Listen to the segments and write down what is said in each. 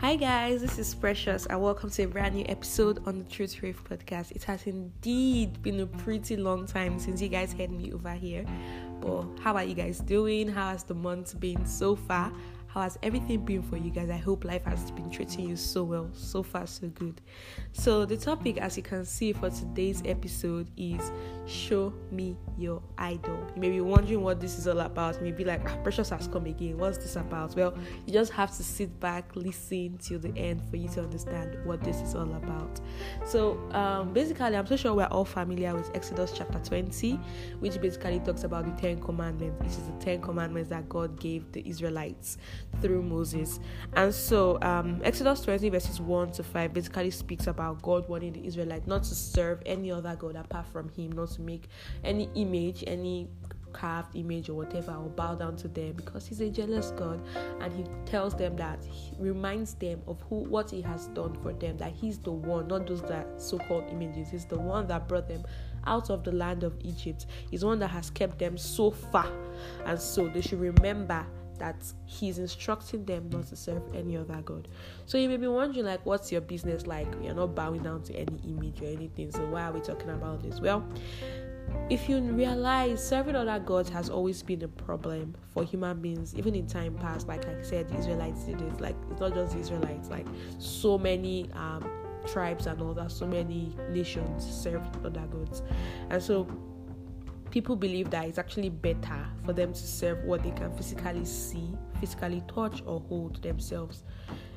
Hi guys, this is Precious and welcome to a brand new episode on the Truth Rave podcast. It has indeed been a pretty long time since you guys heard me over here. But how are you guys doing? How has the month been so far? How has everything been for you guys? I hope life has been treating you so well. So far, so good. So, the topic, as you can see for today's episode, is Show Me Your Idol. You may be wondering what this is all about. You may be like, ah, Precious has come again. What's this about? Well, you just have to sit back, listen till the end for you to understand what this is all about. So, um, basically, I'm so sure we're all familiar with Exodus chapter 20, which basically talks about the Ten Commandments, which is the Ten Commandments that God gave the Israelites through Moses. And so, um, Exodus 20, verses 1 to 5, basically speaks about God wanting the Israelites not to serve any other God apart from Him, not to make any image, any carved image or whatever or bow down to them because he's a jealous god and he tells them that he reminds them of who what he has done for them that he's the one not those that so-called images. He's the one that brought them out of the land of egypt. He's one that has kept them so far. And so they should remember that he's instructing them not to serve any other god. So you may be wondering, like, what's your business like? You're not bowing down to any image or anything. So why are we talking about this? Well, if you realize serving other gods has always been a problem for human beings, even in time past, like I said, Israelites did it. Like it's not just Israelites, like so many um, tribes and all that, so many nations served other gods, and so people believe that it's actually better for them to serve what they can physically see, physically touch, or hold themselves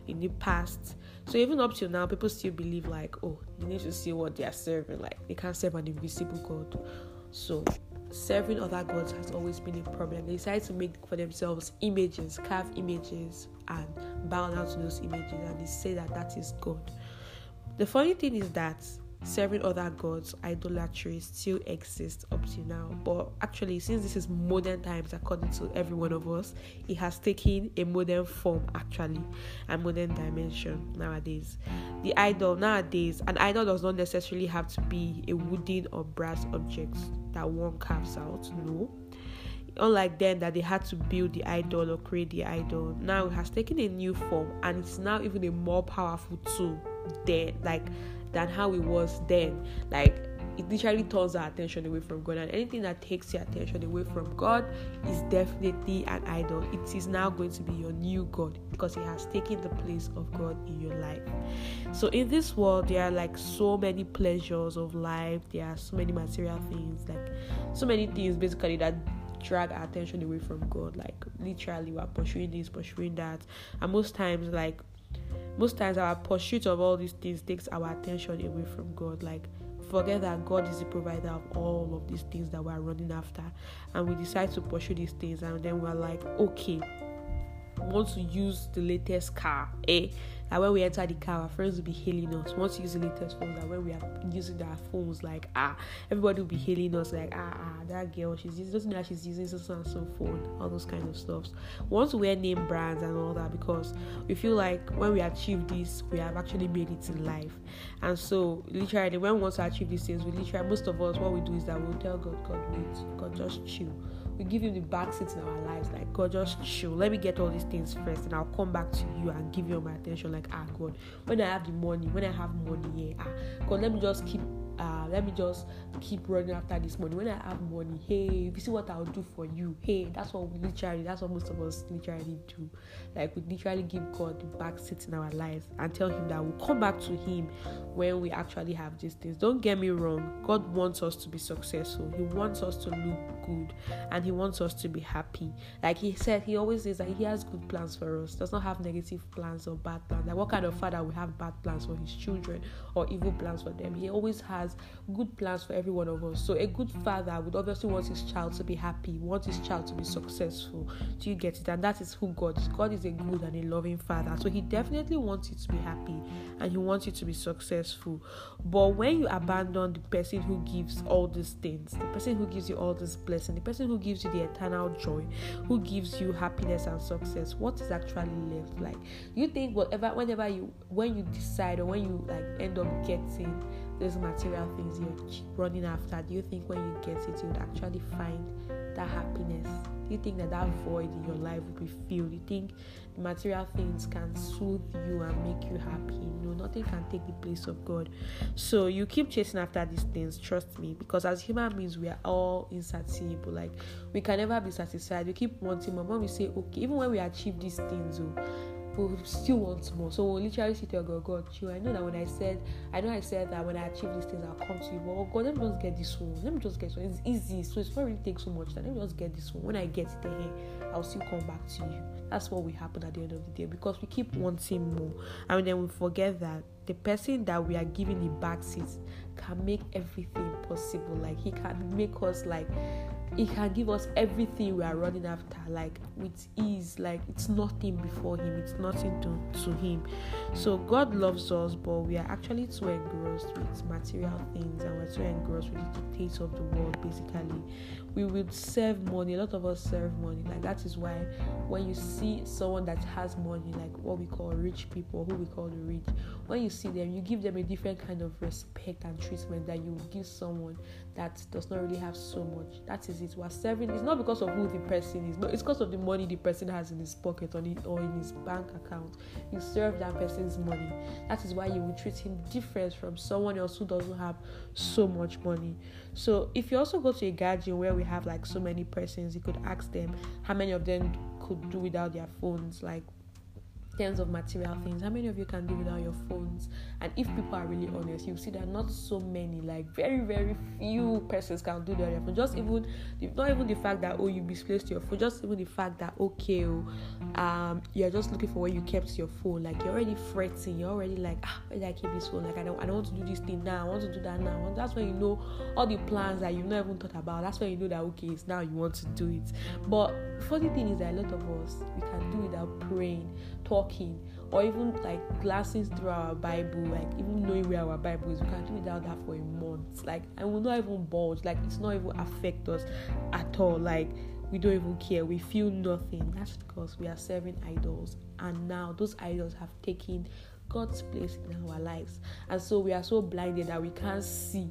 in the past. So even up till now, people still believe like, oh, they need to see what they are serving. Like they can't serve an invisible God. So serving other gods has always been a problem. They decided to make for themselves images, carve images, and bow down to those images, and they say that that is God. The funny thing is that serving other gods, idolatry still exists up to now. But actually, since this is modern times, according to every one of us, it has taken a modern form actually, a modern dimension nowadays. The idol nowadays, an idol does not necessarily have to be a wooden or brass object that one carves out. No. Unlike then that they had to build the idol or create the idol, now it has taken a new form and it's now even a more powerful tool there like than how it was then. Like it literally turns our attention away from God, and anything that takes your attention away from God is definitely an idol. It is now going to be your new God because it has taken the place of God in your life. So, in this world, there are like so many pleasures of life, there are so many material things, like so many things basically that drag our attention away from God. Like, literally, we're pursuing this, pursuing that, and most times, like most times our pursuit of all these things takes our attention away from God. Like forget that God is the provider of all of these things that we're running after, and we decide to pursue these things, and then we're like, okay, want to use the latest car, eh? that when we enter the car, our friends will be hailing us. Once you use the latest phones, that when we are using our phones, like ah, everybody will be hailing us, like ah ah, that girl, she's using doesn't know that she's using so and so phone, all those kind of stuff. Once we wear name brands and all that, because we feel like when we achieve this, we have actually made it in life. And so, literally, when we want to achieve these things, we literally most of us, what we do is that we'll tell God, God, wait, God, just chill we give him the back seat in our lives. Like, God, just chill. Let me get all these things first, and I'll come back to you and give you all my attention. Like, ah, God, when I have the money, when I have money, yeah, ah, God, let me just keep uh, let me just keep running after this money. When I have money, hey, you see what I'll do for you, hey, that's what we literally, that's what most of us literally do. Like we literally give God the back seat in our lives and tell Him that we'll come back to Him when we actually have these things. Don't get me wrong, God wants us to be successful. He wants us to look good and He wants us to be happy. Like He said, He always says that He has good plans for us. Does not have negative plans or bad plans. Like what kind of father will have bad plans for his children or evil plans for them? He always has has good plans for every one of us. So a good father would obviously want his child to be happy, want his child to be successful. Do you get it? And that is who God is. God is a good and a loving father. So he definitely wants you to be happy and he wants you to be successful. But when you abandon the person who gives all these things, the person who gives you all this blessing, the person who gives you the eternal joy, who gives you happiness and success, what is actually left? Like you think whatever whenever you when you decide or when you like end up getting those material things you're running after, do you think when you get it, you would actually find that happiness? Do you think that that void in your life will be filled? Do you think material things can soothe you and make you happy? No, nothing can take the place of God. So you keep chasing after these things, trust me, because as human beings, we are all insatiable. Like we can never be satisfied. We keep wanting more. When we say, okay, even when we achieve these things, oh, we still want more. So we'll literally sit there go, God, you I know that when I said I know I said that when I achieve these things I'll come to you, but oh God, let me just get this one. Let me just get this one. It's easy, so it's not really take so much. time. Let me just get this one. When I get it here, I'll still come back to you. That's what will happen at the end of the day because we keep wanting more. And then we forget that the person that we are giving the back seat can make everything possible. Like he can make us like he can give us everything we are running after like with ease like it's nothing before him it's nothing to, to him. So god loves us but we are actually too engrossed with material things and we're too engrossed with the dictates of the world basically we would serve money a lot of us serve money. Like that is why when you see someone that has money like what we call rich people who we call the rich when you see them you give them a different kind of respect and treatment that you give someone that does not really have so much. That is it. We're serving it's not because of who the person is but it's because of the money the person has in his pocket or in, or in his bank account. You serve that person's money. That is why you will treat him different from someone else who doesn't have so much money. So if you also go to a garden where we have like so many persons you could ask them how many of them could do without their phones like terms of material things, how many of you can do without your phones? And if people are really honest, you see that not so many, like very, very few persons can do without that. phone. Just even, not even the fact that oh you misplaced your phone, just even the fact that okay, oh, um, you're just looking for where you kept your phone. Like you're already fretting, you're already like ah, where did I keep this phone? Like I don't, I don't want to do this thing now. I want to do that now. that's when you know all the plans that you've not even thought about. That's when you know that okay, it's now you want to do it. But funny thing is that a lot of us we can do without praying talking or even like glancing through our Bible, like even knowing where our Bible is, we can do without that for a month. Like, and we'll not even budge. Like, it's not even affect us at all. Like, we don't even care. We feel nothing. That's because we are serving idols, and now those idols have taken God's place in our lives, and so we are so blinded that we can't see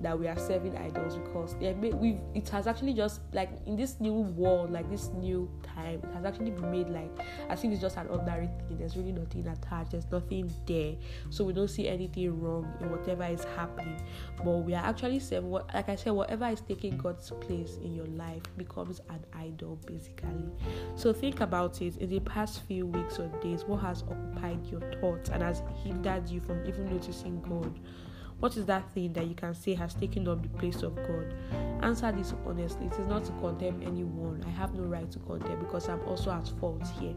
that we are serving idols because we it has actually just like in this new world like this new time it has actually been made like as if it's just an ordinary thing. There's really nothing attached. There's nothing there. So we don't see anything wrong in whatever is happening. But we are actually serving what like i said whatever is taking god's place in your life becomes an idol basically. So think about it. In the past few weeks or days what has occupied your thoughts and has hindered you from even noticing god what is that thing that you can say has taken up the place of God? Answer this honestly. It is not to condemn anyone. I have no right to condemn because I'm also at fault here.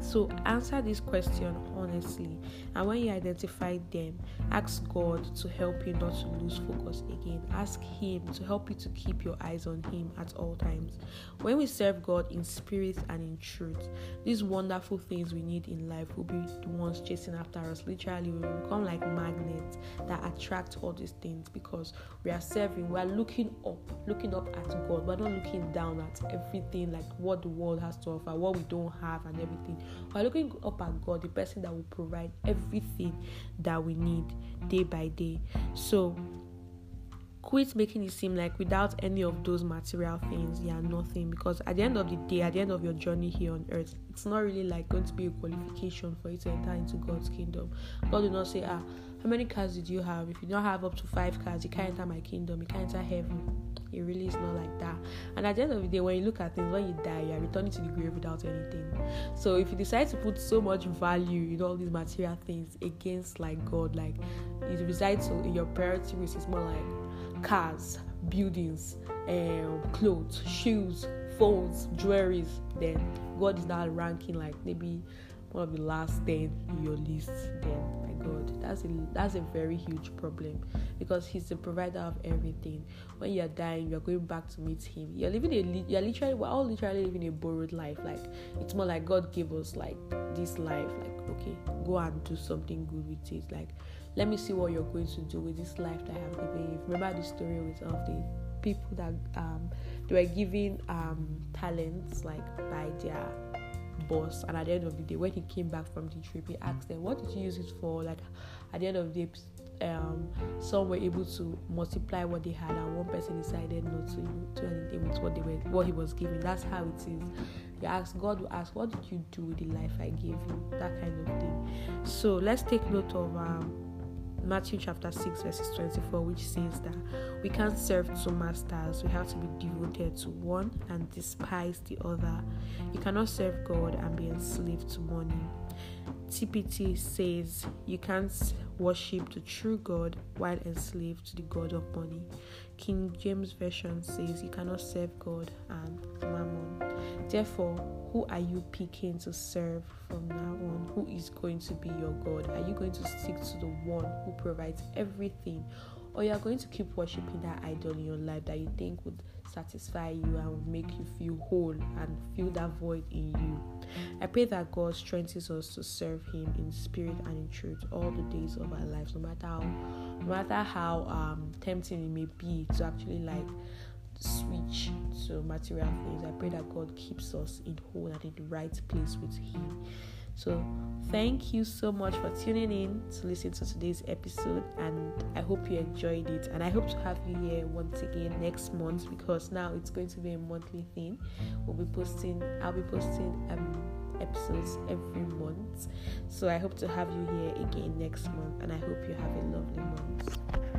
So answer this question honestly, and when you identify them, ask God to help you not to lose focus again. Ask Him to help you to keep your eyes on Him at all times. When we serve God in spirit and in truth, these wonderful things we need in life will be the ones chasing after us. Literally, we will become like magnets that attract all these things because we are serving, we are looking up, looking up at God. We're not looking down at everything like what the world has to offer, what we don't have, and everything we're looking up at God, the person that will provide everything that we need day by day. So quit making it seem like without any of those material things you are nothing. Because at the end of the day at the end of your journey here on earth it's not really like going to be a qualification for you to enter into god's kingdom. God will not say ah how many cars did you have? If you don't have up to five cars you can't enter my kingdom. You can't enter heaven it really is not like that. And at the end of the day, when you look at things, when you die, you are returning to the grave without anything. So if you decide to put so much value in all these material things against like God, like it resides in your priority list is more like cars, buildings, um, clothes, shoes, phones, jewelries, then God is now ranking like maybe one of the last 10 in your list then my god that's a that's a very huge problem because he's the provider of everything. When you're dying you're going back to meet him. You're living a you're literally we're all literally living a borrowed life. Like it's more like god gave us like this life. Like okay go and do something good with it. Like let me see what you're going to do with this life that i have given you. Remember the story with of the people that um they were given um talents like by their boss. And at the end of the day, when he came back from the trip, he asked them, "What did you use it for?" Like at the end of the day, um, some were able to multiply what they had, and one person decided not to do anything with what they were, what he was giving. That's how it is. You ask God will ask, "What did you do with the life I gave you?" That kind of thing. So let's take note of um, Matthew chapter 6, verses 24, which says that we can't serve two masters. We have to be devoted to one and despise the other. You cannot serve God and be enslaved to money. TPT says you can't worship the true God while enslaved to the God of money. King James Version says you cannot serve God and mammon. Therefore, who are you picking to serve from now on? Who is going to be your God? Are you going to stick to the one who provides everything? Or you are going to keep worshiping that idol in your life that you think would satisfy you and make you feel whole and fill that void in you. I pray that God strengthens us to serve Him in spirit and in truth all the days of our lives, no matter how, no matter how um, tempting it may be to actually like switch to material things. I pray that God keeps us in whole and in the right place with Him. So, thank you so much for tuning in to listen to today's episode, and I hope you enjoyed it. And I hope to have you here once again next month because now it's going to be a monthly thing. We'll be posting, I'll be posting um, episodes every month. So, I hope to have you here again next month, and I hope you have a lovely month.